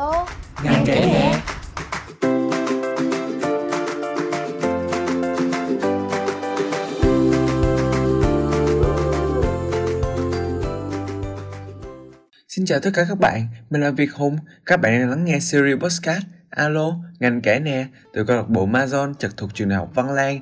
Alo Ngành kể nè. Xin chào tất cả các bạn, mình là Việt Hùng. Các bạn đang lắng nghe series podcast. Alo, ngành kể nè từ câu lạc bộ Amazon trực thuộc trường đại học Văn Lang.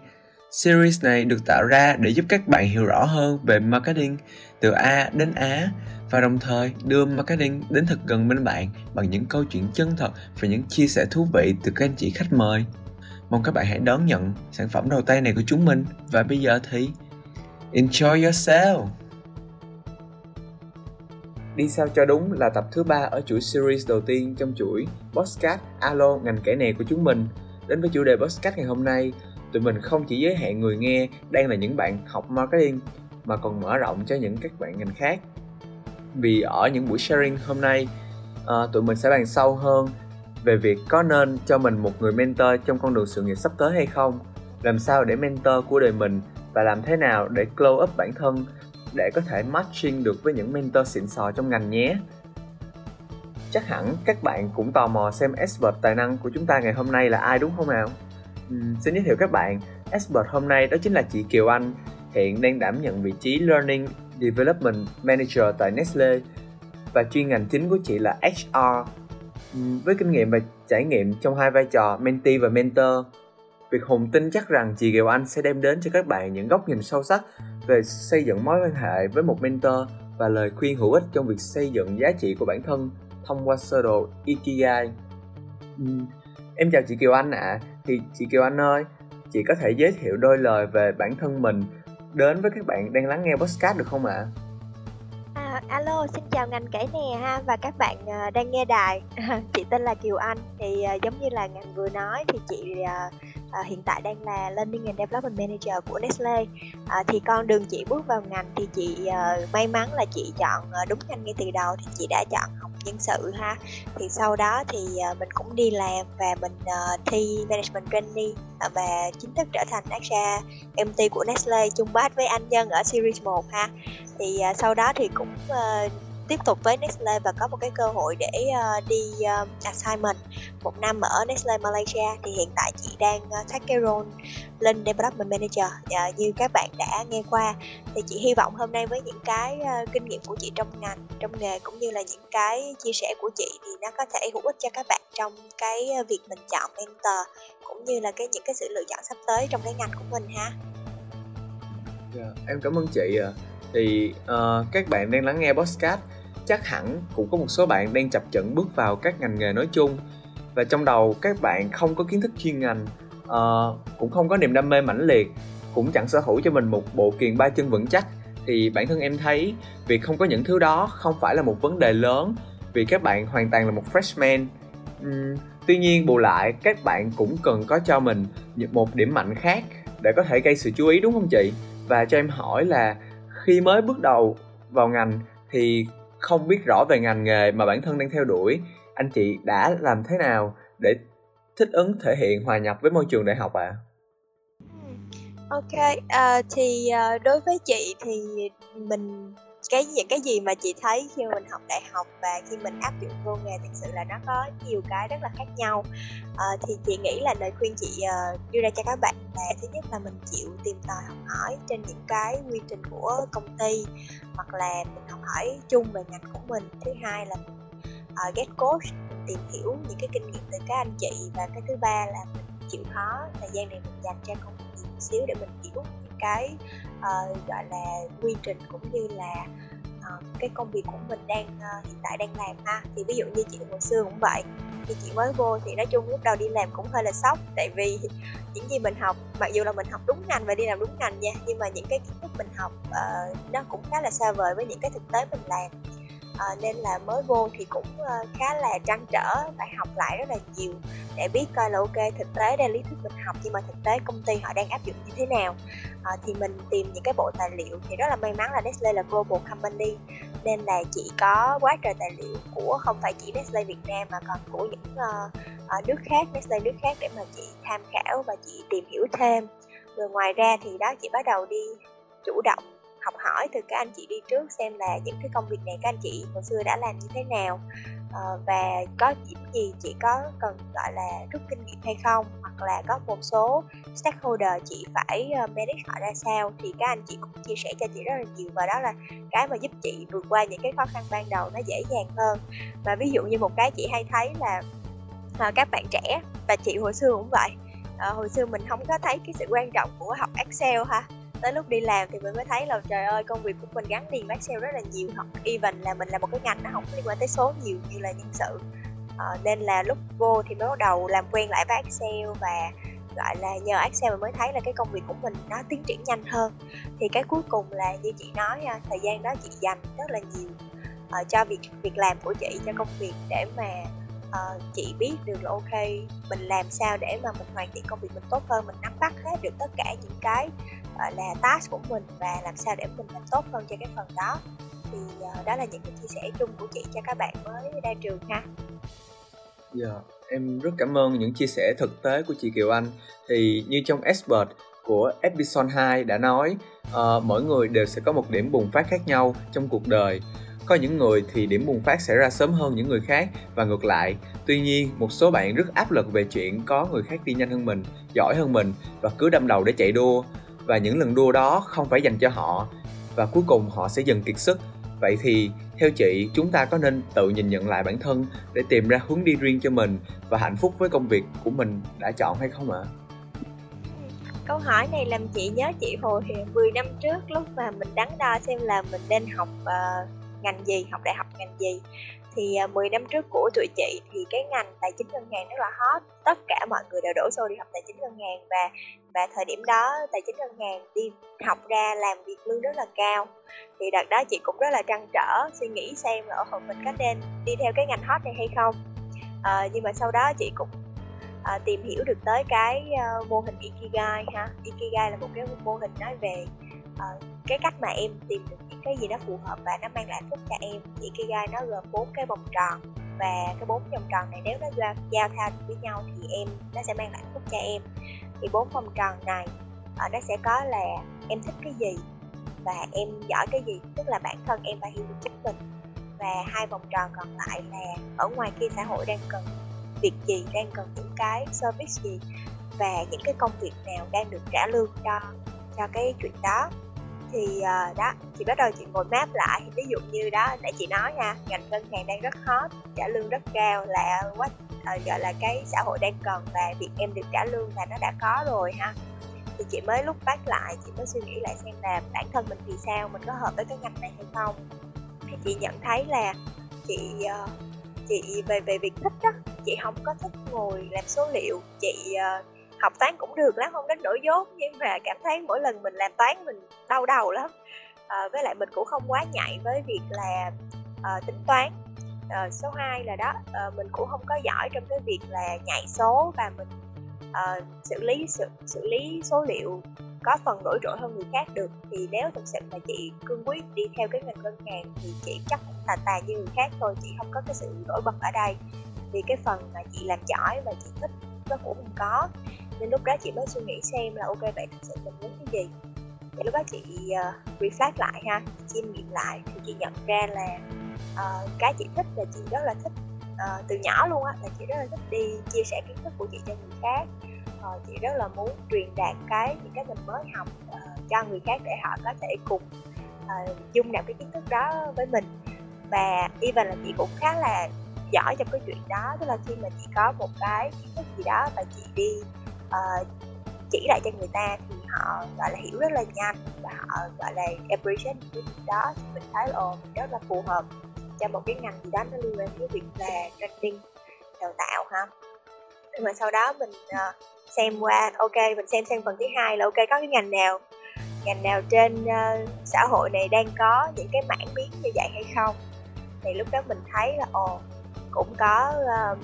Series này được tạo ra để giúp các bạn hiểu rõ hơn về marketing từ A đến Á và đồng thời đưa marketing đến thật gần bên bạn bằng những câu chuyện chân thật và những chia sẻ thú vị từ các anh chị khách mời. Mong các bạn hãy đón nhận sản phẩm đầu tay này của chúng mình và bây giờ thì enjoy yourself. Đi sao cho đúng là tập thứ ba ở chuỗi series đầu tiên trong chuỗi Postcard Alo ngành kể này của chúng mình. Đến với chủ đề Postcard ngày hôm nay, tụi mình không chỉ giới hạn người nghe đang là những bạn học marketing mà còn mở rộng cho những các bạn ngành khác. Vì ở những buổi sharing hôm nay, à, tụi mình sẽ bàn sâu hơn về việc có nên cho mình một người mentor trong con đường sự nghiệp sắp tới hay không, làm sao để mentor của đời mình và làm thế nào để glow up bản thân để có thể matching được với những mentor xịn sò trong ngành nhé. Chắc hẳn các bạn cũng tò mò xem expert tài năng của chúng ta ngày hôm nay là ai đúng không nào? Uhm, xin giới thiệu các bạn, expert hôm nay đó chính là chị Kiều Anh, hiện đang đảm nhận vị trí Learning Development Manager tại Nestle và chuyên ngành chính của chị là HR. Uhm, với kinh nghiệm và trải nghiệm trong hai vai trò mentee và mentor, Việt Hùng tin chắc rằng chị Kiều Anh sẽ đem đến cho các bạn những góc nhìn sâu sắc về xây dựng mối quan hệ với một mentor và lời khuyên hữu ích trong việc xây dựng giá trị của bản thân thông qua sơ đồ Ikigai. Uhm, em chào chị Kiều Anh ạ. À. Thì chị Kiều Anh ơi, chị có thể giới thiệu đôi lời về bản thân mình đến với các bạn đang lắng nghe podcast được không ạ? À? À, alo, xin chào ngành kể nè ha và các bạn uh, đang nghe đài. chị tên là Kiều Anh thì uh, giống như là ngành vừa nói thì chị uh, à, hiện tại đang là Learning and Development Manager của Nestle. à, thì con đường chị bước vào ngành thì chị à, may mắn là chị chọn à, đúng ngành ngay từ đầu thì chị đã chọn học nhân sự ha. Thì sau đó thì à, mình cũng đi làm và mình à, thi Management Trainee à, và chính thức trở thành AXA MT của Nestle chung bát với anh Nhân ở Series 1 ha thì à, sau đó thì cũng à, tiếp tục với Nestle và có một cái cơ hội để uh, đi uh, assignment một năm ở Nestle Malaysia thì hiện tại chị đang ờ, uh, take cái role lên development manager uh, như các bạn đã nghe qua thì chị hy vọng hôm nay với những cái uh, kinh nghiệm của chị trong ngành trong nghề cũng như là những cái chia sẻ của chị thì nó có thể hữu ích cho các bạn trong cái việc mình chọn mentor cũng như là cái những cái sự lựa chọn sắp tới trong cái ngành của mình ha. Yeah, em cảm ơn chị ạ. À thì uh, các bạn đang lắng nghe podcast chắc hẳn cũng có một số bạn đang chập chững bước vào các ngành nghề nói chung. Và trong đầu các bạn không có kiến thức chuyên ngành uh, cũng không có niềm đam mê mãnh liệt cũng chẳng sở hữu cho mình một bộ kiền ba chân vững chắc thì bản thân em thấy việc không có những thứ đó không phải là một vấn đề lớn vì các bạn hoàn toàn là một freshman. Uhm, tuy nhiên bù lại các bạn cũng cần có cho mình một điểm mạnh khác để có thể gây sự chú ý đúng không chị? Và cho em hỏi là khi mới bước đầu vào ngành thì không biết rõ về ngành nghề mà bản thân đang theo đuổi anh chị đã làm thế nào để thích ứng thể hiện hòa nhập với môi trường đại học ạ à? ok uh, thì uh, đối với chị thì mình cái những cái gì mà chị thấy khi mình học đại học và khi mình áp dụng vô nghề thực sự là nó có nhiều cái rất là khác nhau. À, thì chị nghĩ là lời khuyên chị uh, đưa ra cho các bạn là thứ nhất là mình chịu tìm tòi học hỏi trên những cái quy trình của công ty hoặc là mình học hỏi chung về ngành của mình. Thứ hai là mình uh, get coach mình tìm hiểu những cái kinh nghiệm từ các anh chị. Và cái thứ ba là mình chịu khó thời gian này mình dành cho công việc một xíu để mình hiểu cái uh, gọi là quy trình cũng như là uh, cái công việc của mình đang uh, hiện tại đang làm ha. Thì ví dụ như chị hồi xưa cũng vậy khi chị mới vô thì nói chung lúc đầu đi làm cũng hơi là sốc tại vì những gì mình học mặc dù là mình học đúng ngành và đi làm đúng ngành nha nhưng mà những cái kiến thức mình học uh, nó cũng khá là xa vời với những cái thực tế mình làm à, nên là mới vô thì cũng uh, khá là trăn trở phải học lại rất là nhiều để biết coi là ok thực tế đây lý thuyết mình học nhưng mà thực tế công ty họ đang áp dụng như thế nào. À, thì mình tìm những cái bộ tài liệu thì rất là may mắn là Nestle là global company nên là chỉ có quá trời tài liệu của không phải chỉ Nestle Việt Nam mà còn của những uh, uh, nước khác Nestle nước khác để mà chị tham khảo và chị tìm hiểu thêm. Rồi ngoài ra thì đó chị bắt đầu đi chủ động học hỏi từ các anh chị đi trước xem là những cái công việc này các anh chị hồi xưa đã làm như thế nào uh, và có điểm gì chị có cần gọi là rút kinh nghiệm hay không hoặc là có một số stakeholder chị phải uh, manage họ ra sao thì các anh chị cũng chia sẻ cho chị rất là nhiều. Và đó là cái mà giúp chị vượt qua những cái khó khăn ban đầu nó dễ dàng hơn. Và ví dụ như một cái chị hay thấy là uh, các bạn trẻ và chị hồi xưa cũng vậy. À, hồi xưa mình không có thấy cái sự quan trọng của học Excel ha tới lúc đi làm thì mình mới thấy là trời ơi công việc của mình gắn liền với Excel rất là nhiều. Hoặc even là mình là một cái ngành nó không liên quan tới số nhiều như là nhân sự. Uh, nên là lúc vô thì mới bắt đầu làm quen lại với Excel và gọi là nhờ Excel mình mới thấy là cái công việc của mình nó tiến triển nhanh hơn. Thì cái cuối cùng là như chị nói à, thời gian đó chị dành rất là nhiều uh, cho việc việc làm của chị cho công việc để mà uh, chị biết được là ok mình làm sao để mà mình hoàn thiện công việc mình tốt hơn mình nắm bắt hết được tất cả những cái gọi là task của mình và làm sao để mình làm tốt hơn cho cái phần đó. Thì uh, đó là những cái chia sẻ chung của chị cho các bạn mới ra trường ha. Dạ, yeah, em rất cảm ơn những chia sẻ thực tế của chị Kiều Anh. Thì như trong Expert của episode 2 đã nói, uh, mỗi người đều sẽ có một điểm bùng phát khác nhau trong cuộc đời. Có những người thì điểm bùng phát xảy ra sớm hơn những người khác và ngược lại. Tuy nhiên một số bạn rất áp lực về chuyện có người khác đi nhanh hơn mình giỏi hơn mình và cứ đâm đầu để chạy đua và những lần đua đó không phải dành cho họ và cuối cùng họ sẽ dần kiệt sức. Vậy thì theo chị chúng ta có nên tự nhìn nhận lại bản thân để tìm ra hướng đi riêng cho mình và hạnh phúc với công việc của mình đã chọn hay không ạ? Câu hỏi này làm chị nhớ chị hồi 10 năm trước lúc mà mình đắn đo xem là mình nên học uh, ngành gì học đại học ngành gì thì à, 10 năm trước của tụi chị thì cái ngành tài chính ngân hàng rất là hot. Tất cả mọi người đều đổ xô đi học tài chính ngân hàng và và thời điểm đó tài chính ngân hàng đi học ra làm việc lương rất là cao. Thì đợt đó chị cũng rất là trăn trở suy nghĩ xem là ở mình có nên đi theo cái ngành hot này hay không? À, nhưng mà sau đó chị cũng à, tìm hiểu được tới cái uh, mô hình ikigai ha. Ikigai là một cái mô hình nói về uh, cái cách mà em tìm được những cái gì đó phù hợp và nó mang lại phúc cho em thì Ikigai nó gồm bốn cái vòng tròn. Và cái bốn vòng tròn này nếu nó giao, giao thoa với nhau thì em nó sẽ mang lại phúc cho em. Thì bốn vòng tròn này uh, nó sẽ có là em thích cái gì và em giỏi cái gì tức là bản thân em phải hiểu được chính mình. Và hai vòng tròn còn lại là ở ngoài kia xã hội đang cần việc gì đang cần những cái service gì và những cái công việc nào đang được trả lương cho cho cái chuyện đó thì uh, đó chị bắt đầu chị ngồi map lại. Ví dụ như đó nãy chị nói nha ngành ngân hàng đang rất hot trả lương rất cao là quá uh, gọi là cái xã hội đang cần và việc em được trả lương là nó đã có rồi ha. Thì chị mới lúc bắt lại chị mới suy nghĩ lại xem là bản thân mình vì sao mình có hợp với cái ngành này hay không. Thì chị nhận thấy là chị uh, chị về về việc thích đó chị không có thích ngồi làm số liệu chị uh, học toán cũng được lắm không đến nỗi dốt nhưng mà cảm thấy mỗi lần mình làm toán mình đau đầu lắm. À, với lại mình cũng không quá nhạy với việc là à, tính toán. À, số 2 là đó à, mình cũng không có giỏi trong cái việc là nhảy số và mình à, xử lý xử, xử lý số liệu có phần nổi trội hơn người khác được. Thì nếu thực sự mà chị cương quyết đi theo cái ngành ngân hàng thì chị chắc cũng tà tà như người khác thôi chị không có cái sự nổi bật ở đây. Vì cái phần mà chị làm giỏi và chị thích đó cũng không có. Nên lúc đó chị mới suy nghĩ xem là ok vậy thật sự mình muốn cái gì? Thì lúc đó chị uh, reflect lại ha chiêm nghiệm lại thì chị nhận ra là uh, cái chị thích là chị rất là thích uh, từ nhỏ luôn á là chị rất là thích đi chia sẻ kiến thức của chị cho người khác. Uh, chị rất là muốn truyền đạt cái những cái mình mới học uh, cho người khác để họ có thể cùng uh, dung nạp cái kiến thức đó với mình. Và even là chị cũng khá là giỏi trong cái chuyện đó. Tức là khi mà chị có một cái kiến thức gì đó và chị đi uh, chỉ lại cho người ta thì họ gọi là hiểu rất là nhanh và họ gọi là appreciate cái việc đó. Thì mình thấy ồ mình rất là phù hợp cho một cái ngành gì đó nó liên quan đến việc là training đào tạo ha. Nhưng mà sau đó mình uh, xem qua ok mình xem xem phần thứ hai là ok có cái ngành nào ngành nào trên uh, xã hội này đang có những cái mảng biến như vậy hay không? Thì lúc đó mình thấy là ồ cũng có uh,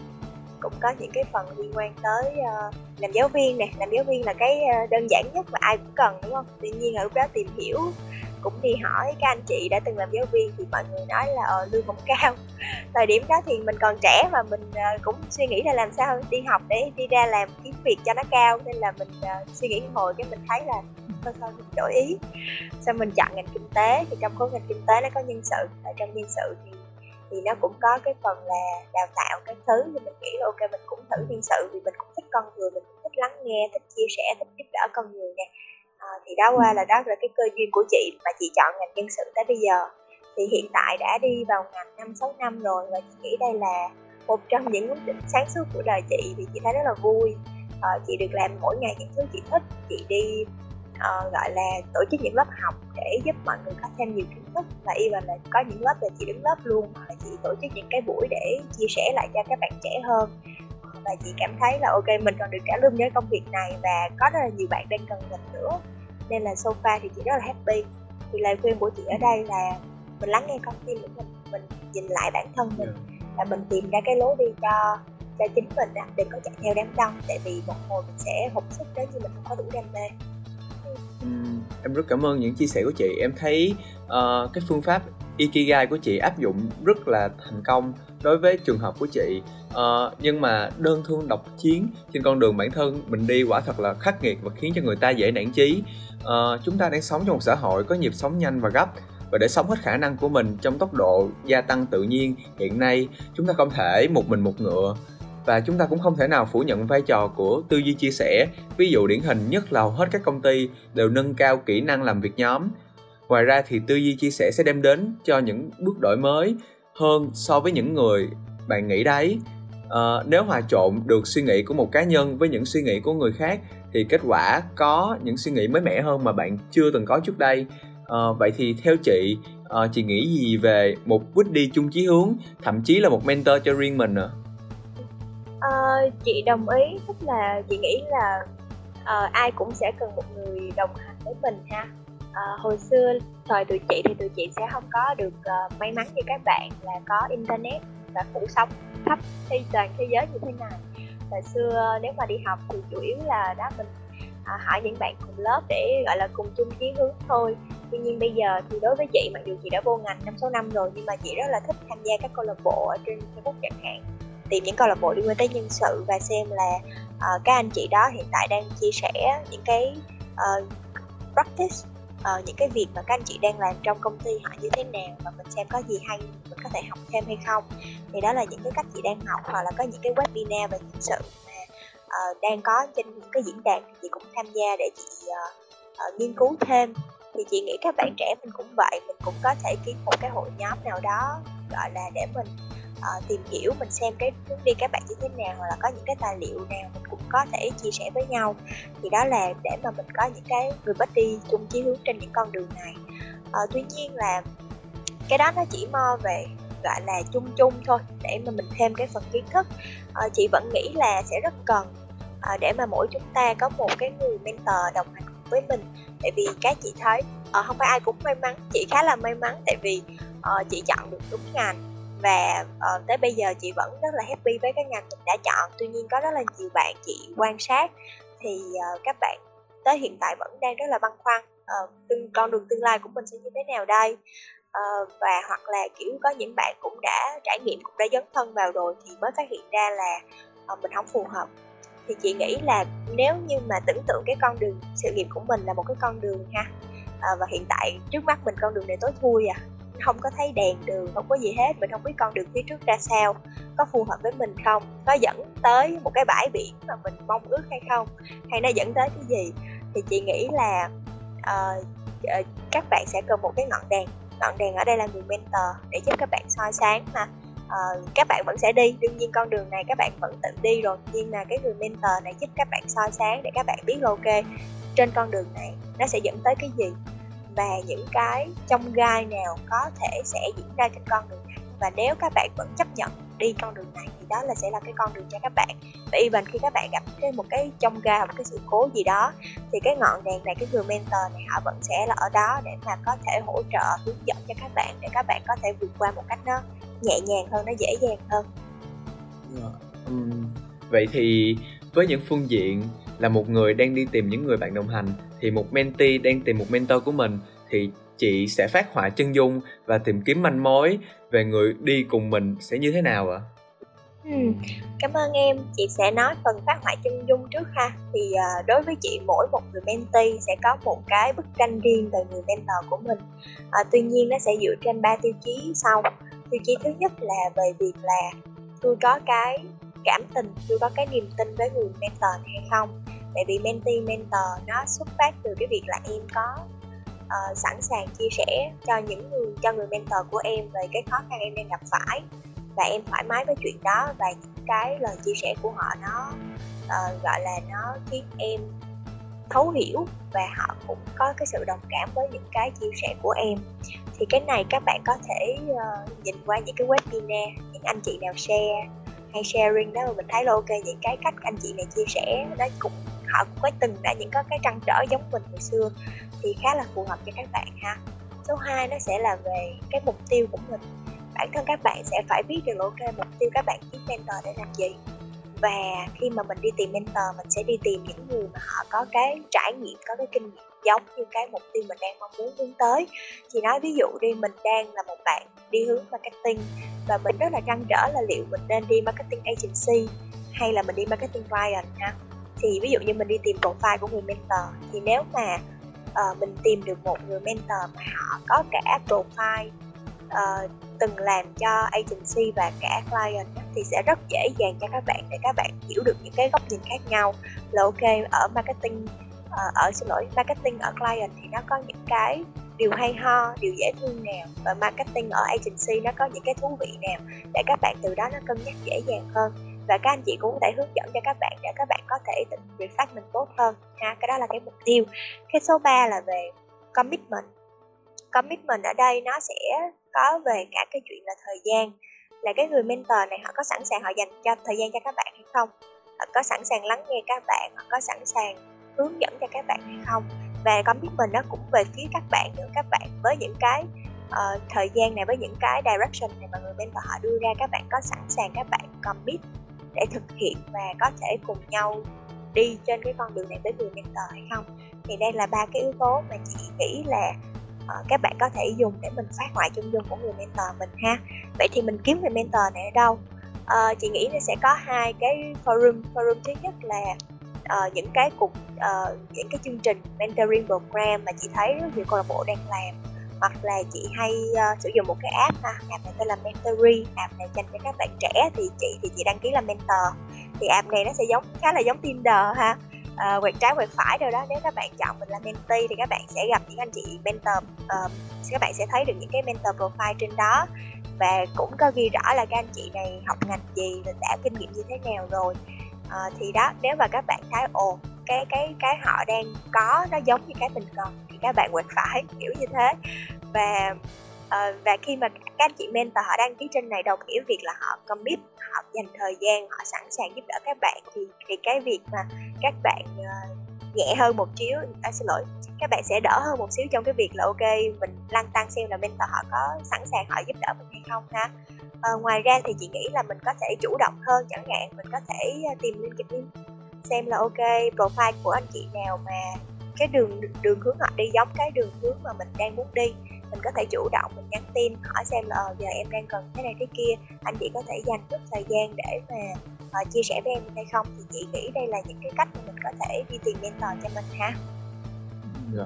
cũng có những cái phần liên quan tới uh, làm giáo viên nè. Làm giáo viên là cái uh, đơn giản nhất mà ai cũng cần đúng không? Tuy nhiên là lúc đó tìm hiểu cũng đi hỏi các anh chị đã từng làm giáo viên thì mọi người nói là ờ, lương không cao. Thời điểm đó thì mình còn trẻ mà mình uh, cũng suy nghĩ là làm sao đi học để đi ra làm kiếm việc cho nó cao nên là mình uh, suy nghĩ hồi cái mình thấy là thôi thôi mình đổi ý. Sao mình chọn ngành kinh tế thì trong khối ngành kinh tế nó có nhân sự ở trong nhân sự thì thì nó cũng có cái phần là đào tạo cái thứ thì mình nghĩ là ok mình cũng thử nhân sự vì mình cũng thích con người mình cũng thích lắng nghe thích chia sẻ thích giúp đỡ con người nè. À, thì đó qua là đó là cái cơ duyên của chị mà chị chọn ngành nhân sự tới bây giờ. Thì hiện tại đã đi vào ngành năm sáu năm rồi và chị nghĩ đây là một trong những quyết định sáng suốt của đời chị vì chị thấy rất là vui. À, chị được làm mỗi ngày những thứ chị thích chị đi uh, gọi là tổ chức những lớp học để giúp mọi người có thêm nhiều kiến thức. Và even là có những lớp là chị đứng lớp luôn hoặc là chị tổ chức những cái buổi để chia sẻ lại cho các bạn trẻ hơn. Và chị cảm thấy là ok mình còn được trả lương với công việc này và có rất là nhiều bạn đang cần mình nữa. Nên là so far thì chị rất là happy. Thì lời khuyên của chị ở đây là mình lắng nghe con tim của mình mình nhìn lại bản thân mình và mình tìm ra cái lối đi cho cho chính mình đừng có chạy theo đám đông. Tại vì một hồi mình sẽ hụt sức nếu như mình không có đủ đam mê em rất cảm ơn những chia sẻ của chị. Em thấy uh, cái phương pháp ikigai của chị áp dụng rất là thành công đối với trường hợp của chị. Uh, nhưng mà đơn thương độc chiến trên con đường bản thân mình đi quả thật là khắc nghiệt và khiến cho người ta dễ nản chí. Uh, chúng ta đang sống trong một xã hội có nhịp sống nhanh và gấp. Và để sống hết khả năng của mình trong tốc độ gia tăng tự nhiên hiện nay chúng ta không thể một mình một ngựa và chúng ta cũng không thể nào phủ nhận vai trò của tư duy chia sẻ. Ví dụ điển hình nhất là hầu hết các công ty đều nâng cao kỹ năng làm việc nhóm. Ngoài ra thì tư duy chia sẻ sẽ đem đến cho những bước đổi mới hơn so với những người bạn nghĩ đấy. À, nếu hòa trộn được suy nghĩ của một cá nhân với những suy nghĩ của người khác thì kết quả có những suy nghĩ mới mẻ hơn mà bạn chưa từng có trước đây. À, vậy thì theo chị à, chị nghĩ gì về một bước đi chung chí hướng thậm chí là một mentor cho riêng mình à? Chị đồng ý tức là chị nghĩ là uh, ai cũng sẽ cần một người đồng hành với mình ha. Uh, hồi xưa thời tụi chị thì tụi chị sẽ không có được uh, may mắn như các bạn là có internet và phủ sóng khắp thế toàn thế giới như thế này. Hồi xưa nếu mà đi học thì chủ yếu là đó mình à, hỏi những bạn cùng lớp để gọi là cùng chung chí hướng thôi. Tuy nhiên bây giờ thì đối với chị mặc dù chị đã vô ngành năm sáu năm rồi nhưng mà chị rất là thích tham gia các câu lạc bộ ở trên facebook chẳng hạn tìm những câu lạc bộ liên quan tới nhân sự và xem là uh, các anh chị đó hiện tại đang chia sẻ những cái uh, practice uh, những cái việc mà các anh chị đang làm trong công ty họ như thế nào và mình xem có gì hay mình có thể học thêm hay không. Thì đó là những cái cách chị đang học hoặc là có những cái webinar về nhân sự mà uh, đang có trên những cái diễn đàn thì chị cũng tham gia để chị uh, uh, nghiên cứu thêm. Thì chị nghĩ các bạn trẻ mình cũng vậy mình cũng có thể kiếm một cái hội nhóm nào đó gọi là để mình uh, tìm hiểu mình xem cái hướng đi các bạn như thế nào hoặc là có những cái tài liệu nào mình cũng có thể chia sẻ với nhau. Thì đó là để mà mình có những cái người đi chung chí hướng trên những con đường này. Uh, tuy nhiên là cái đó nó chỉ mo về gọi là chung chung thôi để mà mình thêm cái phần kiến thức. Uh, chị vẫn nghĩ là sẽ rất cần uh, để mà mỗi chúng ta có một cái người mentor đồng hành với mình. Tại vì các chị thấy uh, không phải ai cũng may mắn chị khá là may mắn tại vì uh, chị chọn được đúng ngành và uh, tới bây giờ chị vẫn rất là happy với cái ngành mình đã chọn. Tuy nhiên có rất là nhiều bạn chị quan sát. Thì uh, các bạn tới hiện tại vẫn đang rất là băn khoăn uh, tương con đường tương lai của mình sẽ như thế nào đây? Uh, và hoặc là kiểu có những bạn cũng đã trải nghiệm cũng đã dấn thân vào rồi thì mới phát hiện ra là uh, mình không phù hợp. Thì chị nghĩ là nếu như mà tưởng tượng cái con đường sự nghiệp của mình là một cái con đường ha à, và hiện tại trước mắt mình con đường này tối thui à không có thấy đèn đường không có gì hết mình không biết con đường phía trước ra sao có phù hợp với mình không có dẫn tới một cái bãi biển mà mình mong ước hay không hay nó dẫn tới cái gì? Thì chị nghĩ là uh, các bạn sẽ cần một cái ngọn đèn ngọn đèn ở đây là người mentor để giúp các bạn soi sáng mà uh, các bạn vẫn sẽ đi đương nhiên con đường này các bạn vẫn tự đi rồi nhưng mà cái người mentor này giúp các bạn soi sáng để các bạn biết là ok trên con đường này nó sẽ dẫn tới cái gì? Và những cái trong gai nào có thể sẽ diễn ra trên con đường này. Và nếu các bạn vẫn chấp nhận đi con đường này thì đó là sẽ là cái con đường cho các bạn. Và even khi các bạn gặp cái một cái trong gai hoặc một cái sự cố gì đó, thì cái ngọn đèn này, cái người mentor này, họ vẫn sẽ là ở đó để mà có thể hỗ trợ, hướng dẫn cho các bạn để các bạn có thể vượt qua một cách nó nhẹ nhàng hơn, nó dễ dàng hơn. Ờ, vậy thì với những phương diện là một người đang đi tìm những người bạn đồng hành thì một mentee đang tìm một mentor của mình thì chị sẽ phát họa chân dung và tìm kiếm manh mối về người đi cùng mình sẽ như thế nào ạ? Ừ, cảm ơn em. Chị sẽ nói phần phát họa chân dung trước ha. Thì uh, đối với chị mỗi một người mentee sẽ có một cái bức tranh riêng về người mentor của mình. Uh, tuy nhiên nó sẽ dựa trên ba tiêu chí sau. Tiêu chí thứ nhất là về việc là tôi có cái cảm tình, tôi có cái niềm tin với người mentor này hay không. Tại vì mentee mentor nó xuất phát từ cái việc là em có uh, sẵn sàng chia sẻ cho những người cho người mentor của em về cái khó khăn em đang gặp phải. Và em thoải mái với chuyện đó và những cái lời chia sẻ của họ nó uh, gọi là nó khiến em thấu hiểu và họ cũng có cái sự đồng cảm với những cái chia sẻ của em. Thì cái này các bạn có thể uh, nhìn qua những cái webinar những anh chị nào share hay sharing đó mà mình thấy là ok những cái cách anh chị này chia sẻ nó cũng họ cũng có từng đã những có cái trăn trở giống mình hồi xưa, thì khá là phù hợp cho các bạn ha. Số 2 nó sẽ là về cái mục tiêu của mình. Bản thân các bạn sẽ phải biết được, ok, mục tiêu các bạn kiếm mentor để làm gì. Và khi mà mình đi tìm mentor, mình sẽ đi tìm những người mà họ có cái trải nghiệm, có cái kinh nghiệm giống như cái mục tiêu mình đang mong muốn hướng tới. Thì nói ví dụ đi, mình đang là một bạn đi hướng marketing và mình rất là trăn trở là liệu mình nên đi marketing agency hay là mình đi marketing client ha thì ví dụ như mình đi tìm profile của người mentor thì nếu mà uh, mình tìm được một người mentor mà họ có cả profile uh, ờ, từng làm cho agency và cả client thì sẽ rất dễ dàng cho các bạn để các bạn hiểu được những cái góc nhìn khác nhau. Là ok ở marketing uh, ở xin lỗi marketing ở client thì nó có những cái điều hay ho điều dễ thương nào và marketing ở agency nó có những cái thú vị nào để các bạn từ đó nó cân nhắc dễ dàng hơn và các anh chị cũng có thể hướng dẫn cho các bạn để các bạn có thể tự reflect mình tốt hơn. Ha cái đó là cái mục tiêu. Cái số 3 là về commitment. Commitment ở đây nó sẽ có về cả cái chuyện là thời gian. Là cái người mentor này họ có sẵn sàng họ dành cho thời gian cho các bạn hay không? Họ có sẵn sàng lắng nghe các bạn? Họ có sẵn sàng hướng dẫn cho các bạn hay không? Và commitment nó cũng về phía các bạn nữa. Các bạn với những cái uh, thời gian này với những cái direction này mà người mentor họ đưa ra các bạn có sẵn sàng các bạn commit để thực hiện và có thể cùng nhau đi trên cái con đường này tới người mentor hay không? Thì đây là ba cái yếu tố mà chị nghĩ là uh, các bạn có thể dùng để mình phát hoại chân dung của người mentor mình ha. Vậy thì mình kiếm người mentor này ở đâu? Uh, chị nghĩ nó sẽ có hai cái forum. Forum thứ nhất là uh, những cái cục uh, những cái chương trình mentoring program mà chị thấy rất nhiều câu lạc bộ đang làm hoặc là chị hay uh, sử dụng một cái app ha app này tên là Mentory app này dành cho các bạn trẻ thì chị thì chị đăng ký là mentor. Thì app này nó sẽ giống khá là giống Tinder ha. Uh, quẹt trái quẹt phải rồi đó nếu các bạn chọn mình là mentee thì các bạn sẽ gặp những anh chị mentor uh, các bạn sẽ thấy được những cái mentor profile trên đó. Và cũng có ghi rõ là các anh chị này học ngành gì và đã kinh nghiệm như thế nào rồi. À, thì đó nếu mà các bạn thấy ồ cái cái cái họ đang có nó giống như cái mình cần thì các bạn quẹt phải kiểu như thế và uh, và khi mà các anh chị mentor họ đăng ký trên này đồng nghĩa việc là họ commit họ dành thời gian họ sẵn sàng giúp đỡ các bạn thì thì cái việc mà các bạn uh, nhẹ hơn một xíu à, xin lỗi các bạn sẽ đỡ hơn một xíu trong cái việc là ok mình lăn tăng xem là mentor họ có sẵn sàng họ giúp đỡ mình hay không ha. À, ngoài ra thì chị nghĩ là mình có thể chủ động hơn chẳng hạn mình có thể tìm LinkedIn xem là ok profile của anh chị nào mà cái đường đường hướng họ đi giống cái đường hướng mà mình đang muốn đi mình có thể chủ động mình nhắn tin hỏi xem là ờ, giờ em đang cần thế này thế kia anh chị có thể dành chút thời gian để mà uh, chia sẻ với em hay không thì chị nghĩ đây là những cái cách mà mình có thể đi tìm mentor cho mình ha dạ.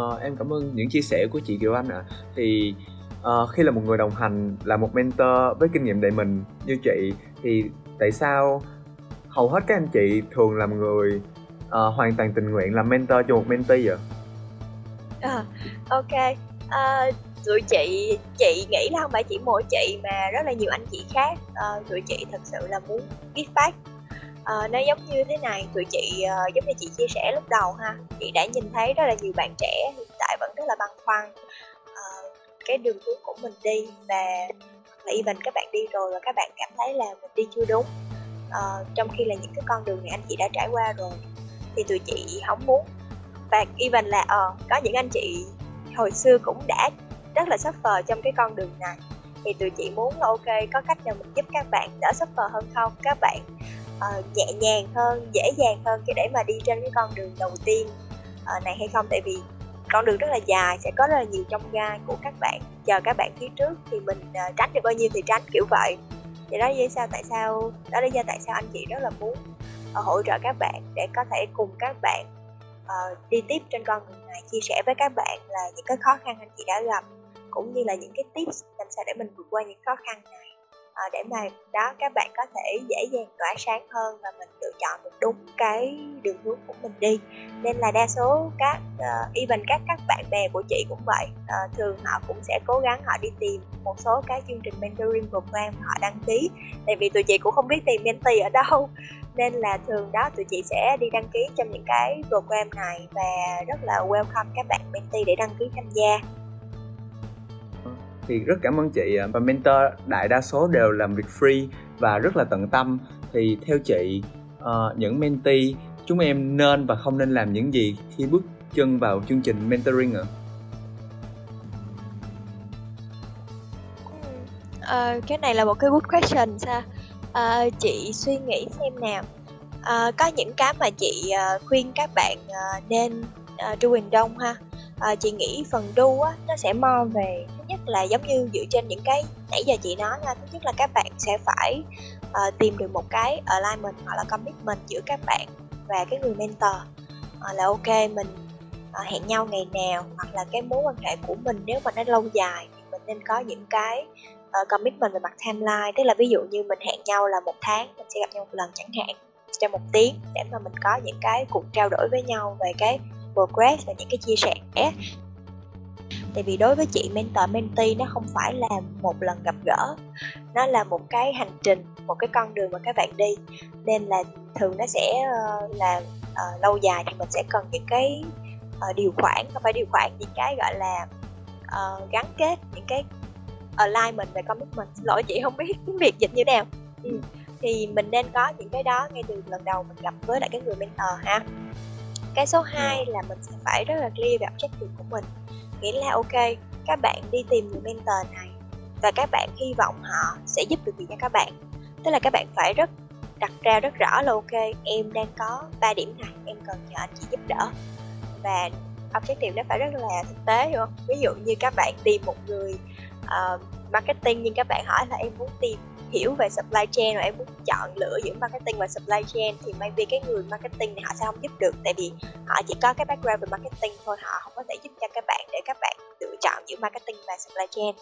uh, em cảm ơn những chia sẻ của chị Kiều Anh ạ à. thì uh, khi là một người đồng hành là một mentor với kinh nghiệm đầy mình như chị thì tại sao hầu hết các anh chị thường làm người uh, hoàn toàn tình nguyện làm mentor cho một mentee vậy? À, ok uh, tụi chị chị nghĩ là không phải chỉ mỗi chị mà rất là nhiều anh chị khác. Uh, tụi chị thật sự là muốn give back. Uh, nó giống như thế này tụi chị uh, giống như chị chia sẻ lúc đầu ha chị đã nhìn thấy rất là nhiều bạn trẻ hiện tại vẫn rất là băn khoăn uh, cái đường hướng của mình đi và là even các bạn đi rồi và các bạn cảm thấy là mình đi chưa đúng. Uh, trong khi là những cái con đường này anh chị đã trải qua rồi thì tụi chị không muốn. Và even là uh, có những anh chị hồi xưa cũng đã rất là suffer trong cái con đường này. Thì tụi chị muốn là ok có cách nào mình giúp các bạn đỡ suffer hơn không? Các bạn uh, nhẹ nhàng hơn dễ dàng hơn cái để mà đi trên cái con đường đầu tiên uh, này hay không? Tại vì con đường rất là dài sẽ có rất là nhiều trong gai của các bạn chờ các bạn phía trước thì mình uh, tránh được bao nhiêu thì tránh kiểu vậy. Thì đó lý sao tại sao đó lý do tại sao anh chị rất là muốn uh, hỗ trợ các bạn để có thể cùng các bạn uh, đi tiếp trên con đường chia sẻ với các bạn là những cái khó khăn anh chị đã gặp, cũng như là những cái tips làm sao để mình vượt qua những khó khăn này à, để mà đó các bạn có thể dễ dàng tỏa sáng hơn và mình lựa chọn được đúng cái đường hướng của mình đi. Nên là đa số các uh, even các các bạn bè của chị cũng vậy. Uh, thường họ cũng sẽ cố gắng họ đi tìm một số cái chương trình mentoring program họ đăng ký. Tại vì tụi chị cũng không biết tìm mentee ở đâu. Nên là thường đó tụi chị sẽ đi đăng ký trong những cái program này và rất là welcome các bạn mentee để đăng ký tham gia thì rất cảm ơn chị và mentor đại đa số đều làm việc free và rất là tận tâm thì theo chị uh, những mentee chúng em nên và không nên làm những gì khi bước chân vào chương trình mentoring ạ? À? cái này là một cái good question sao? À, ờ, chị suy nghĩ xem nào. À, có những cái mà chị uh, khuyên các bạn uh, nên uh, doing đông ha à, chị nghĩ phần đu á nó sẽ mo về nhất là giống như dựa trên những cái nãy giờ chị nói nha thứ nhất là các bạn sẽ phải uh, tìm được một cái alignment hoặc là commitment giữa các bạn và cái người mentor. Uh, là ok mình uh, hẹn nhau ngày nào hoặc là cái mối quan hệ của mình nếu mà nó lâu dài thì mình nên có những cái uh, commitment về mặt timeline. Tức là ví dụ như mình hẹn nhau là một tháng mình sẽ gặp nhau một lần chẳng hạn trong một tiếng để mà mình có những cái cuộc trao đổi với nhau về cái progress và những cái chia sẻ tại vì đối với chị mentor mentee nó không phải là một lần gặp gỡ. Nó là một cái hành trình một cái con đường mà các bạn đi. Nên là thường nó sẽ uh, là uh, lâu dài thì mình sẽ cần những cái uh, điều khoản không phải điều khoản những cái gọi là uh, gắn kết những cái alignment về commitment. Xin lỗi chị không biết tiếng việt dịch như nào. Ừ. thì mình nên có những cái đó ngay từ lần đầu mình gặp với lại cái người mentor ha. Cái số 2 là mình sẽ phải rất là clear về objective của mình nghĩa là ok các bạn đi tìm người mentor này và các bạn hy vọng họ sẽ giúp được gì cho các bạn. Tức là các bạn phải rất đặt ra rất rõ là ok em đang có 3 điểm này em cần nhờ anh chị giúp đỡ. Và objective nó phải rất là thực tế hiểu không? Ví dụ như các bạn tìm một người uh, marketing nhưng các bạn hỏi là em muốn tìm hiểu về supply chain và em muốn chọn lựa giữa marketing và supply chain thì maybe cái người marketing này họ sẽ không giúp được. Tại vì họ chỉ có cái background về marketing thôi họ không có thể giúp cho các bạn để các bạn lựa chọn giữa marketing và supply chain.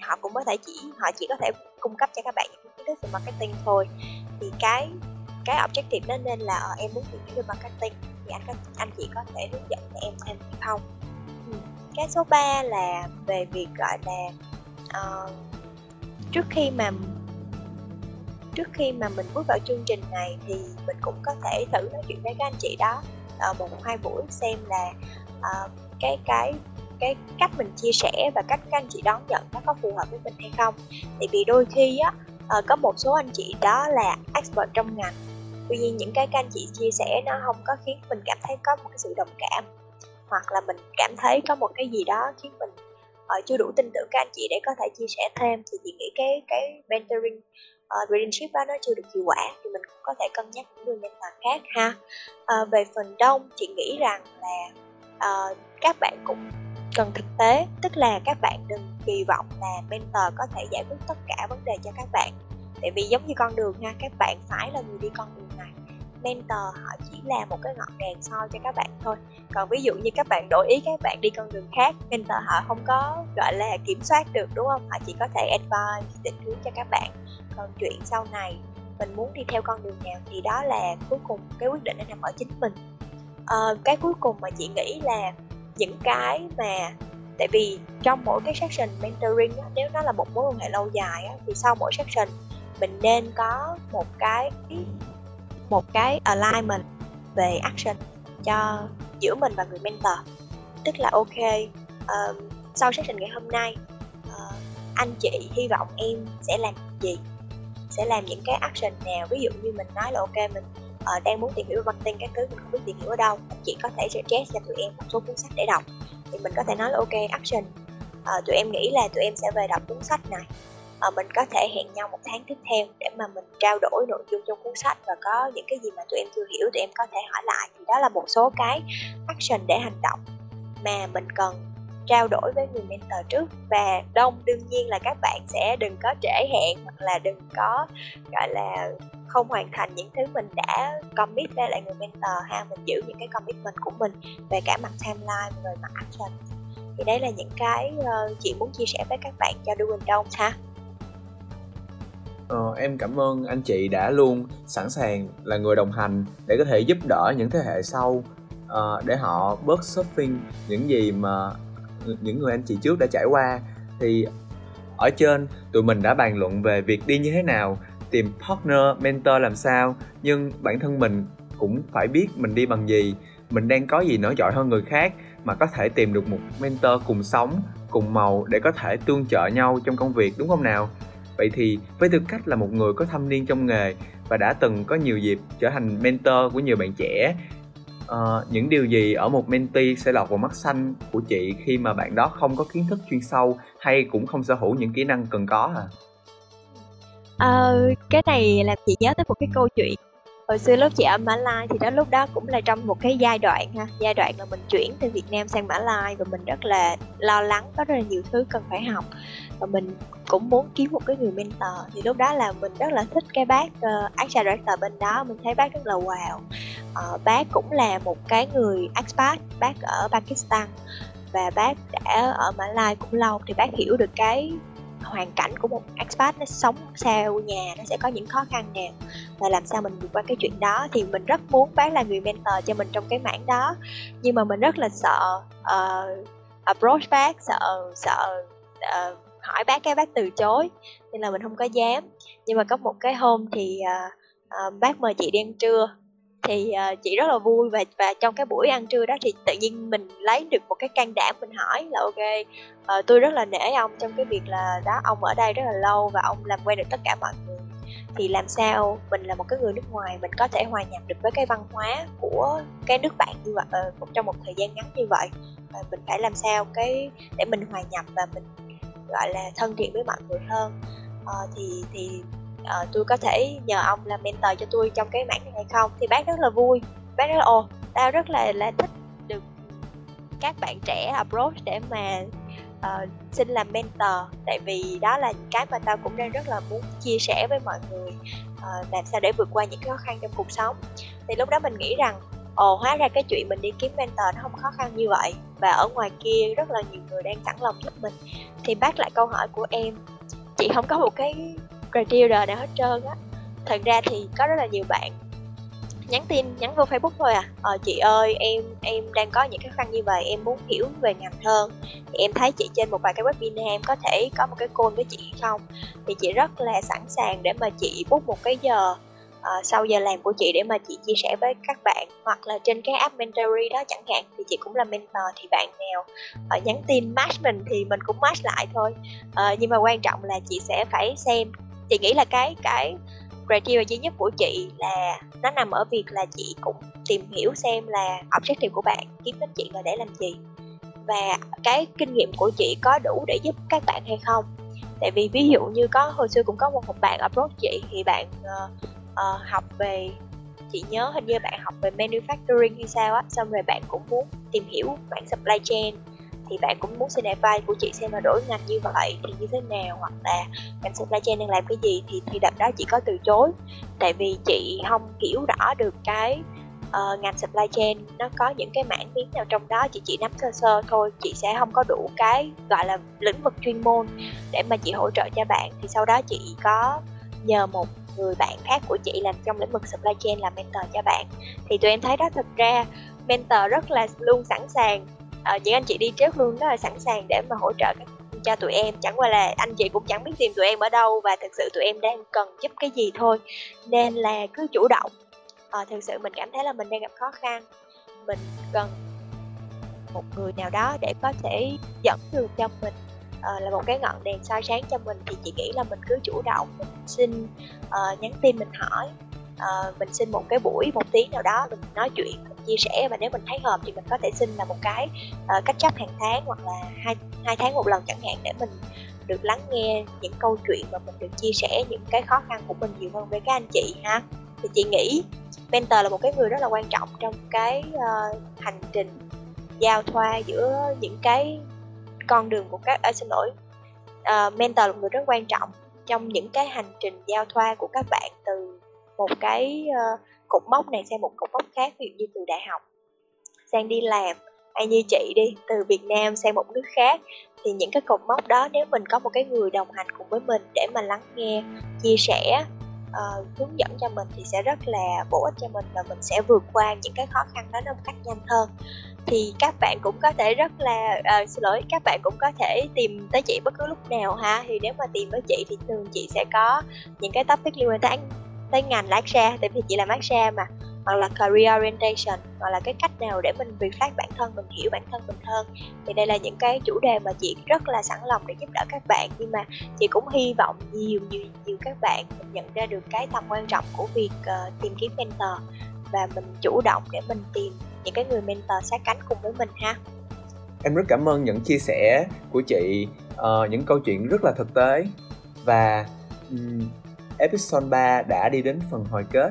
Họ cũng có thể chỉ họ chỉ có thể cung cấp cho các bạn những kiến thức về marketing thôi. Thì cái cái objective nó nên là ờ, em muốn tìm hiểu về marketing. Thì anh anh chị có thể hướng dẫn cho em thêm không? Ừ. cái số 3 là về việc gọi là uh, trước khi mà trước khi mà mình bước vào chương trình này thì mình cũng có thể thử nói chuyện với các anh chị đó uh, một hai buổi xem là uh, cái cái cái cách mình chia sẻ và cách các anh chị đón nhận nó có phù hợp với mình hay không. Tại vì đôi khi á uh, có một số anh chị đó là expert trong ngành tuy nhiên những cái các anh chị chia sẻ nó không có khiến mình cảm thấy có một cái sự đồng cảm hoặc là mình cảm thấy có một cái gì đó khiến mình uh, chưa đủ tin tưởng các anh chị để có thể chia sẻ thêm thì chị nghĩ cái cái mentoring Ờ, uh, relationship đó nó chưa được hiệu quả thì mình cũng có thể cân nhắc những người mentor khác ha. Uh, về phần đông chị nghĩ rằng là uh, các bạn cũng cần thực tế tức là các bạn đừng kỳ vọng là mentor có thể giải quyết tất cả vấn đề cho các bạn. Tại vì giống như con đường ha các bạn phải là người đi con đường mentor họ chỉ là một cái ngọn đèn soi cho các bạn thôi. Còn ví dụ như các bạn đổi ý các bạn đi con đường khác mentor họ không có gọi là kiểm soát được đúng không? Họ chỉ có thể advise định hướng cho các bạn. Còn chuyện sau này mình muốn đi theo con đường nào thì đó là cuối cùng cái quyết định nó nằm ở chính mình. À, cái cuối cùng mà chị nghĩ là những cái mà tại vì trong mỗi cái section mentoring đó, nếu nó là một mối quan hệ lâu dài đó, thì sau mỗi section mình nên có một cái một cái alignment về action cho giữa mình và người mentor. Tức là ok uh, sau session ngày hôm nay uh, anh chị hy vọng em sẽ làm gì? Sẽ làm những cái action nào? Ví dụ như mình nói là ok mình uh, đang muốn tìm hiểu marketing các thứ mình không biết tìm hiểu ở đâu anh chị có thể suggest cho tụi em một số cuốn sách để đọc. Thì mình có thể nói là ok action uh, tụi em nghĩ là tụi em sẽ về đọc cuốn sách này mà mình có thể hẹn nhau một tháng tiếp theo để mà mình trao đổi nội dung trong cuốn sách và có những cái gì mà tụi em chưa hiểu tụi em có thể hỏi lại. Thì đó là một số cái action để hành động mà mình cần trao đổi với người mentor trước. Và đông đương nhiên là các bạn sẽ đừng có trễ hẹn hoặc là đừng có gọi là không hoàn thành những thứ mình đã commit với lại người mentor ha. Mình giữ những cái commitment của mình về cả mặt timeline và mặt action. Thì đấy là những cái ờ, uh, chị muốn chia sẻ với các bạn cho doing đông ha. Ờ, em cảm ơn anh chị đã luôn sẵn sàng là người đồng hành để có thể giúp đỡ những thế hệ sau uh, để họ bớt shopping những gì mà những người anh chị trước đã trải qua. Thì ở trên tụi mình đã bàn luận về việc đi như thế nào tìm partner mentor làm sao nhưng bản thân mình cũng phải biết mình đi bằng gì. Mình đang có gì nổi trội hơn người khác mà có thể tìm được một mentor cùng sống cùng màu để có thể tương trợ nhau trong công việc đúng không nào? Vậy thì với tư cách là một người có thâm niên trong nghề và đã từng có nhiều dịp trở thành mentor của nhiều bạn trẻ uh, những điều gì ở một mentee sẽ lọt vào mắt xanh của chị khi mà bạn đó không có kiến thức chuyên sâu hay cũng không sở hữu những kỹ năng cần có à? Ờ, cái này làm chị nhớ tới một cái câu chuyện hồi xưa lúc chị ở Mã Lai thì đó lúc đó cũng là trong một cái giai đoạn ha giai đoạn là mình chuyển từ Việt Nam sang Mã Lai và mình rất là lo lắng có rất là nhiều thứ cần phải học và mình cũng muốn kiếm một cái người mentor. Thì lúc đó là mình rất là thích cái bác uh, Action Director bên đó. Mình thấy bác rất là wow. Uh, bác cũng là một cái người expat bác ở Pakistan. Và bác đã ở Mã Lai cũng lâu thì bác hiểu được cái hoàn cảnh của một expat nó sống xa nhà nó sẽ có những khó khăn nào. Và làm sao mình vượt qua cái chuyện đó. Thì mình rất muốn bác là người mentor cho mình trong cái mảng đó. Nhưng mà mình rất là sợ uh, approach bác sợ sợ uh, hỏi bác cái bác từ chối nên là mình không có dám. Nhưng mà có một cái hôm thì uh, uh, bác mời chị đi ăn trưa. Thì uh, chị rất là vui và và trong cái buổi ăn trưa đó thì tự nhiên mình lấy được một cái can đảm mình hỏi là ok uh, tôi rất là nể ông trong cái việc là đó ông ở đây rất là lâu và ông làm quen được tất cả mọi người. Thì làm sao mình là một cái người nước ngoài mình có thể hòa nhập được với cái văn hóa của cái nước bạn như vậy uh, trong một thời gian ngắn như vậy. Uh, mình phải làm sao cái để mình hòa nhập và mình gọi là thân thiện với mọi người hơn. Uh, thì thì uh, tôi có thể nhờ ông làm mentor cho tôi trong cái mảng này hay không? Thì bác rất là vui bác rất là ồ tao rất là là thích được các bạn trẻ approach để mà uh, xin làm mentor. Tại vì đó là cái mà tao cũng đang rất là muốn chia sẻ với mọi người uh, làm sao để vượt qua những khó khăn trong cuộc sống. Thì lúc đó mình nghĩ rằng ồ, hóa ra cái chuyện mình đi kiếm mentor nó không khó khăn như vậy. Và ở ngoài kia rất là nhiều người đang sẵn lòng giúp mình. Thì bác lại câu hỏi của em, chị không có một cái criteria nào hết trơn á. Thật ra thì có rất là nhiều bạn nhắn tin, nhắn vô facebook thôi à. Ờ chị ơi, em em đang có những cái khăn như vậy, em muốn hiểu về ngành hơn. Thì em thấy chị trên một vài cái webinar, em có thể có một cái call với chị không? Thì chị rất là sẵn sàng để mà chị bút một cái giờ uh, sau giờ làm của chị để mà chị chia sẻ với các bạn hoặc là trên cái app Mentory đó chẳng hạn thì chị cũng là mentor thì bạn nào uh, nhắn tin match mình thì mình cũng match lại thôi. Uh, nhưng mà quan trọng là chị sẽ phải xem chị nghĩ là cái cái criteria duy nhất của chị là nó nằm ở việc là chị cũng tìm hiểu xem là objective của bạn kiếm đến chị là để làm gì và cái kinh nghiệm của chị có đủ để giúp các bạn hay không. Tại vì ví dụ như có hồi xưa cũng có một, một bạn approach chị thì bạn uh, uh, học về chị nhớ hình như bạn học về manufacturing hay sao á xong rồi bạn cũng muốn tìm hiểu bản supply chain thì bạn cũng muốn xin advice của chị xem là đổi ngành như vậy thì như thế nào hoặc là ngành supply chain đang làm cái gì thì thì đợt đó chị có từ chối. Tại vì chị không hiểu rõ được cái uh, ngành supply chain nó có những cái mảng miếng nào trong đó chị chỉ nắm sơ sơ thôi chị sẽ không có đủ cái gọi là lĩnh vực chuyên môn để mà chị hỗ trợ cho bạn. Thì sau đó chị có nhờ một người bạn khác của chị làm trong lĩnh vực supply chain làm mentor cho bạn. Thì tụi em thấy đó thực ra mentor rất là luôn sẵn sàng ờ, à, những anh chị đi trước luôn rất là sẵn sàng để mà hỗ trợ cho tụi em. Chẳng qua là anh chị cũng chẳng biết tìm tụi em ở đâu và thực sự tụi em đang cần giúp cái gì thôi. Nên là cứ chủ động. À, thực sự mình cảm thấy là mình đang gặp khó khăn. Mình cần một người nào đó để có thể dẫn đường cho mình uh, là một cái ngọn đèn soi sáng cho mình thì chị nghĩ là mình cứ chủ động mình xin uh, nhắn tin mình hỏi. Uh, mình xin một cái buổi một tiếng nào đó mình nói chuyện mình chia sẻ và nếu mình thấy hợp thì mình có thể xin là một cái uh, cách chấp hàng tháng hoặc là hai hai tháng một lần chẳng hạn để mình được lắng nghe những câu chuyện và mình được chia sẻ những cái khó khăn của mình nhiều hơn với các anh chị ha. Thì chị nghĩ mentor là một cái người rất là quan trọng trong cái uh, hành trình giao thoa giữa những cái con đường của các à, xin lỗi uh, mentor là một người rất quan trọng trong những cái hành trình giao thoa của các bạn từ một cái uh, cột mốc này sang một cột mốc khác ví dụ như từ đại học sang đi làm hay như chị đi từ Việt Nam sang một nước khác. Thì những cái cột mốc đó nếu mình có một cái người đồng hành cùng với mình để mà lắng nghe chia sẻ uh, hướng dẫn cho mình thì sẽ rất là bổ ích cho mình và mình sẽ vượt qua những cái khó khăn đó một cách nhanh hơn thì các bạn cũng có thể rất là uh, xin lỗi các bạn cũng có thể tìm tới chị bất cứ lúc nào ha thì nếu mà tìm với chị thì thường chị sẽ có những cái topic liên quan tới tới ngành lái xe. tại vì chị làm lái xe mà hoặc là career orientation hoặc là cái cách nào để mình reflect bản thân mình hiểu bản thân mình hơn. Thì đây là những cái chủ đề mà chị rất là sẵn lòng để giúp đỡ các bạn. Nhưng mà chị cũng hy vọng nhiều nhiều nhiều các bạn mình nhận ra được cái tầm quan trọng của việc uh, tìm kiếm mentor và mình chủ động để mình tìm những cái người mentor sát cánh cùng với mình ha. Em rất cảm ơn những chia sẻ của chị. Uh, những câu chuyện rất là thực tế. Và um, episode 3 đã đi đến phần hồi kết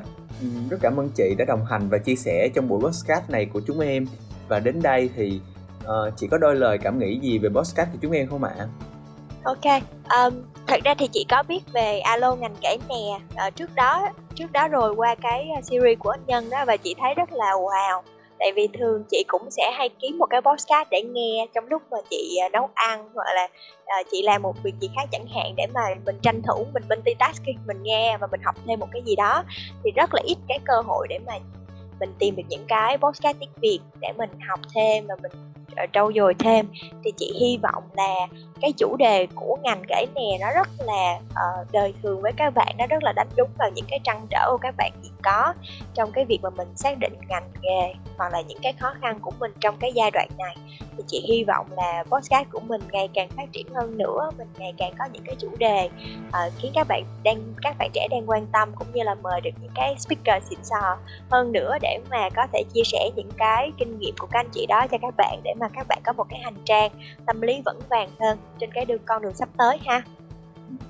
rất cảm ơn chị đã đồng hành và chia sẻ trong buổi podcast này của chúng em. Và đến đây thì uh, chị có đôi lời cảm nghĩ gì về podcast của chúng em không ạ? Ok, um, thật ra thì chị có biết về alo ngành kể nè. Uh, trước đó trước đó rồi qua cái ờ, series của anh nhân đó và chị thấy rất là wow tại vì thường chị cũng sẽ hay kiếm một cái podcast để nghe trong lúc mà chị à, nấu ăn hoặc là uh, chị làm một việc gì khác chẳng hạn để mà mình tranh thủ mình multitasking mình nghe và mình học thêm một cái gì đó. Thì rất là ít cái cơ hội để mà mình tìm được những cái podcast tiếng Việt để mình học thêm và mình trau dồi thêm. Thì chị hy vọng là cái chủ đề của ngành gãy nè nó rất là uh, đời thường với các bạn nó rất là đánh đúng vào những cái trăn trở của các bạn hiện có trong cái việc mà mình xác định ngành nghề hoặc là những cái khó khăn của mình trong cái giai đoạn này thì chị hy vọng là podcast của mình ngày càng phát triển hơn nữa mình ngày càng có những cái chủ đề uh, khiến các bạn đang các bạn trẻ đang quan tâm cũng như là mời được những cái speaker xịn sò hơn nữa để mà có thể chia sẻ những cái kinh nghiệm của các anh chị đó cho các bạn để mà các bạn có một cái hành trang tâm lý vững vàng hơn trên cái đường con đường sắp tới ha.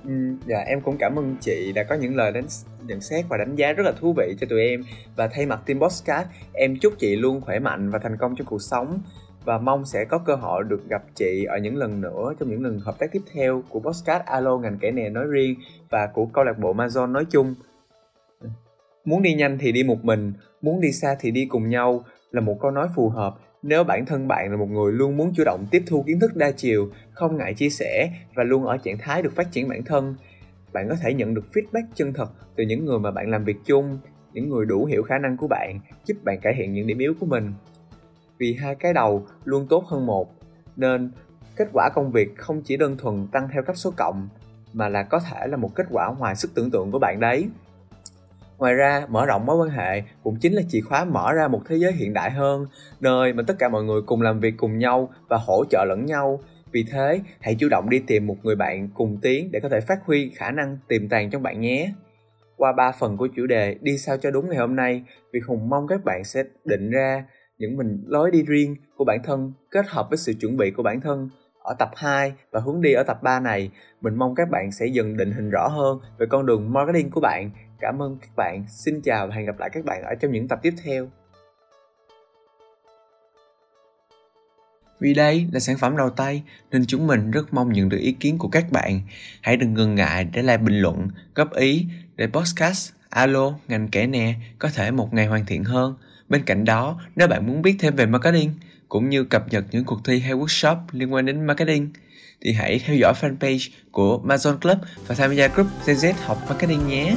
Ừ, dạ em cũng cảm ơn chị đã có những lời đánh nhận xét và đánh giá rất là thú vị cho tụi em. Và thay mặt team Bosscat em chúc chị luôn khỏe mạnh và thành công trong cuộc sống và mong sẽ có cơ hội được gặp chị ở những lần nữa trong những lần hợp tác tiếp theo của Bosscat Alo ngành kể nè nói riêng và của câu lạc bộ Amazon nói chung muốn đi nhanh thì đi một mình muốn đi xa thì đi cùng nhau là một câu nói phù hợp nếu bản thân bạn là một người luôn muốn chủ động tiếp thu kiến thức đa chiều, không ngại chia sẻ và luôn ở trạng thái được phát triển bản thân, bạn có thể nhận được feedback chân thật từ những người mà bạn làm việc chung, những người đủ hiểu khả năng của bạn, giúp bạn cải thiện những điểm yếu của mình. Vì hai cái đầu luôn tốt hơn một, nên kết quả công việc không chỉ đơn thuần tăng theo cấp số cộng mà là có thể là một kết quả ngoài sức tưởng tượng của bạn đấy. Ngoài ra, mở rộng mối quan hệ cũng chính là chìa khóa mở ra một thế giới hiện đại hơn, nơi mà tất cả mọi người cùng làm việc cùng nhau và hỗ trợ lẫn nhau. Vì thế, hãy chủ động đi tìm một người bạn cùng tiến để có thể phát huy khả năng tiềm tàng trong bạn nhé. Qua ba phần của chủ đề đi sao cho đúng ngày hôm nay, Việt Hùng mong các bạn sẽ định ra những mình lối đi riêng của bản thân kết hợp với sự chuẩn bị của bản thân ở tập 2 và hướng đi ở tập 3 này, mình mong các bạn sẽ dần định hình rõ hơn về con đường marketing của bạn Cảm ơn các bạn. Xin chào và hẹn gặp lại các bạn ở trong những tập tiếp theo. Vì đây là sản phẩm đầu tay nên chúng mình rất mong nhận được ý kiến của các bạn. Hãy đừng ngần ngại để lại bình luận, góp ý để podcast Alo, ngành kể nè có thể một ngày hoàn thiện hơn. Bên cạnh đó, nếu bạn muốn biết thêm về marketing cũng như cập nhật những cuộc thi hay workshop liên quan đến marketing thì hãy theo dõi fanpage của Amazon Club và tham gia group ZZ học marketing nhé.